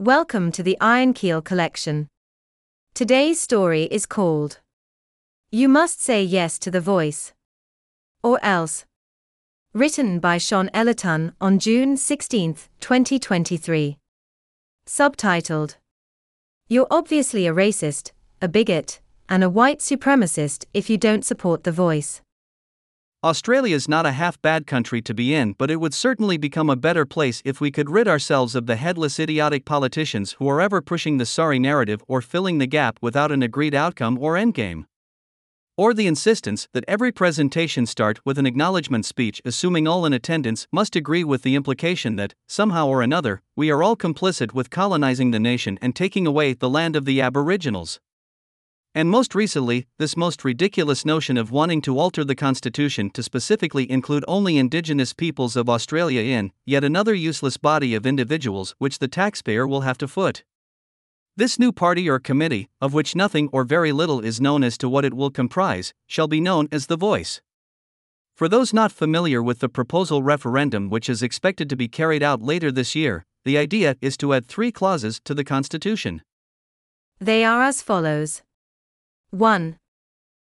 Welcome to the Iron Keel collection. Today's story is called You Must Say Yes to the Voice. Or Else. Written by Shôn Ellerton on June 16, 2023. Subtitled You're obviously a racist, a bigot, and a white supremacist if you don't support the voice. Australia's not a half bad country to be in, but it would certainly become a better place if we could rid ourselves of the headless idiotic politicians who are ever pushing the sorry narrative or filling the gap without an agreed outcome or endgame. Or the insistence that every presentation start with an acknowledgement speech assuming all in attendance must agree with the implication that, somehow or another, we are all complicit with colonizing the nation and taking away the land of the Aboriginals. And most recently, this most ridiculous notion of wanting to alter the Constitution to specifically include only Indigenous peoples of Australia in yet another useless body of individuals which the taxpayer will have to foot. This new party or committee, of which nothing or very little is known as to what it will comprise, shall be known as the Voice. For those not familiar with the proposal referendum, which is expected to be carried out later this year, the idea is to add three clauses to the Constitution. They are as follows 1.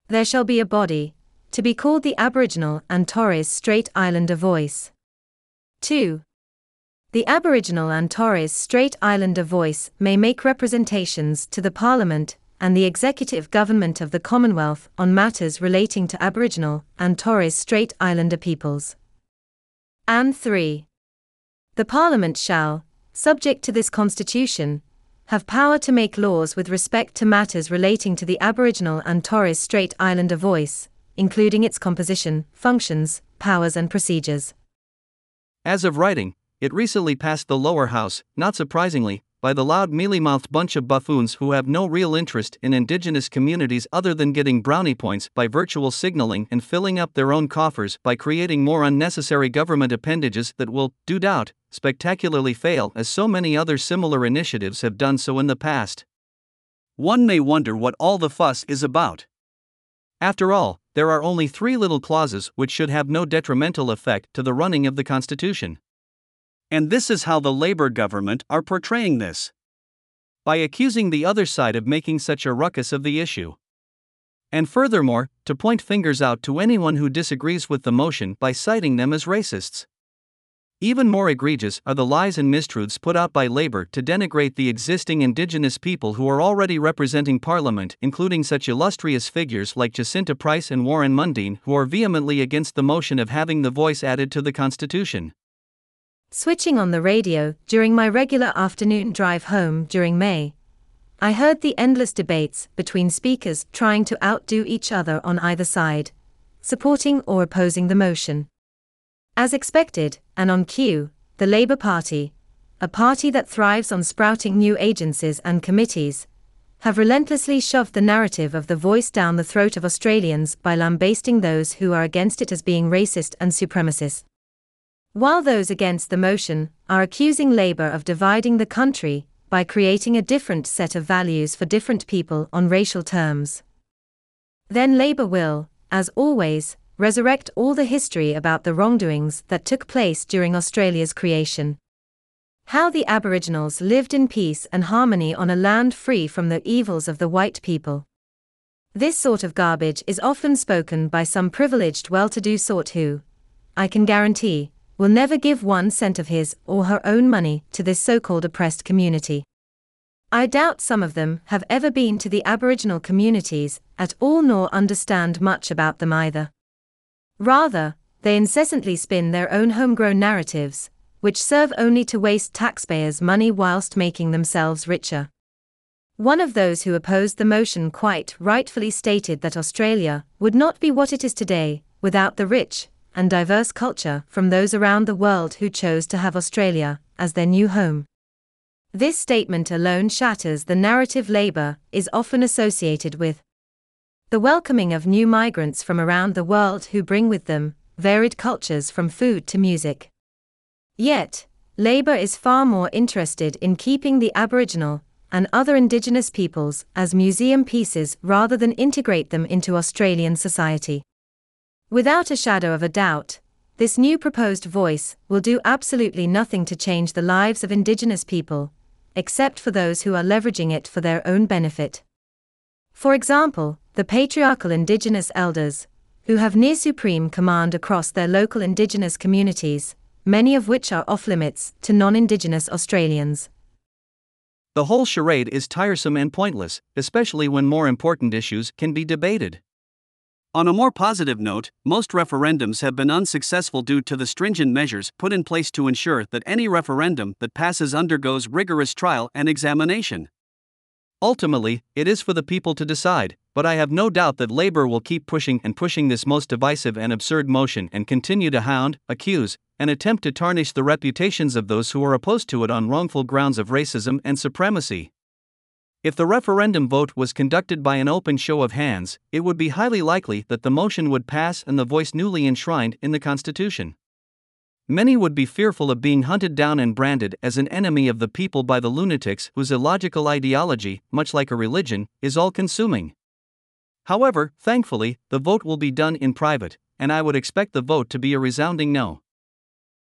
There shall be a body, to be called the Aboriginal and Torres Strait Islander Voice. 2. The Aboriginal and Torres Strait Islander Voice may make representations to the Parliament and the executive government of the Commonwealth on matters relating to Aboriginal and Torres Strait Islander peoples. And 3. The Parliament shall, subject to this Constitution, have power to make laws with respect to matters relating to the Aboriginal and Torres Strait Islander voice, including its composition, functions, powers, and procedures. As of writing, it recently passed the lower house, not surprisingly, by the loud mealy mouthed bunch of buffoons who have no real interest in indigenous communities other than getting brownie points by virtual signaling and filling up their own coffers by creating more unnecessary government appendages that will, do doubt, spectacularly fail as so many other similar initiatives have done so in the past. One may wonder what all the fuss is about. After all, there are only three little clauses which should have no detrimental effect to the running of the Constitution. And this is how the Labour government are portraying this by accusing the other side of making such a ruckus of the issue. And furthermore, to point fingers out to anyone who disagrees with the motion by citing them as racists. Even more egregious are the lies and mistruths put out by Labour to denigrate the existing Indigenous people who are already representing Parliament, including such illustrious figures like Jacinta Price and Warren Mundine, who are vehemently against the motion of having the voice added to the Constitution. Switching on the radio during my regular afternoon drive home during May, I heard the endless debates between speakers trying to outdo each other on either side, supporting or opposing the motion. As expected, and on cue, the Labour Party, a party that thrives on sprouting new agencies and committees, have relentlessly shoved the narrative of the voice down the throat of Australians by lambasting those who are against it as being racist and supremacist. While those against the motion are accusing Labour of dividing the country by creating a different set of values for different people on racial terms. Then Labour will, as always, resurrect all the history about the wrongdoings that took place during Australia's creation. How the Aboriginals lived in peace and harmony on a land free from the evils of the white people. This sort of garbage is often spoken by some privileged well to do sort who, I can guarantee, will never give one cent of his or her own money to this so called oppressed community. I doubt some of them have ever been to the Aboriginal communities at all nor understand much about them either. Rather, they incessantly spin their own homegrown narratives, which serve only to waste taxpayers' money whilst making themselves richer. One of those who opposed the motion quite rightfully stated that Australia would not be what it is today without the rich and diverse culture from those around the world who chose to have Australia as their new home. This statement alone shatters the narrative Labour is often associated with the welcoming of new migrants from around the world who bring with them varied cultures from food to music. Yet, Labour is far more interested in keeping the Aboriginal and other Indigenous peoples as museum pieces rather than integrate them into Australian society. Without a shadow of a doubt, this new proposed voice will do absolutely nothing to change the lives of Indigenous people, except for those who are leveraging it for their own benefit. For example, the patriarchal indigenous elders, who have near supreme command across their local indigenous communities, many of which are off limits to non indigenous Australians. The whole charade is tiresome and pointless, especially when more important issues can be debated. On a more positive note, most referendums have been unsuccessful due to the stringent measures put in place to ensure that any referendum that passes undergoes rigorous trial and examination. Ultimately, it is for the people to decide, but I have no doubt that Labour will keep pushing and pushing this most divisive and absurd motion and continue to hound, accuse, and attempt to tarnish the reputations of those who are opposed to it on wrongful grounds of racism and supremacy. If the referendum vote was conducted by an open show of hands, it would be highly likely that the motion would pass and the voice newly enshrined in the Constitution. Many would be fearful of being hunted down and branded as an enemy of the people by the lunatics whose illogical ideology, much like a religion, is all consuming. However, thankfully, the vote will be done in private, and I would expect the vote to be a resounding no.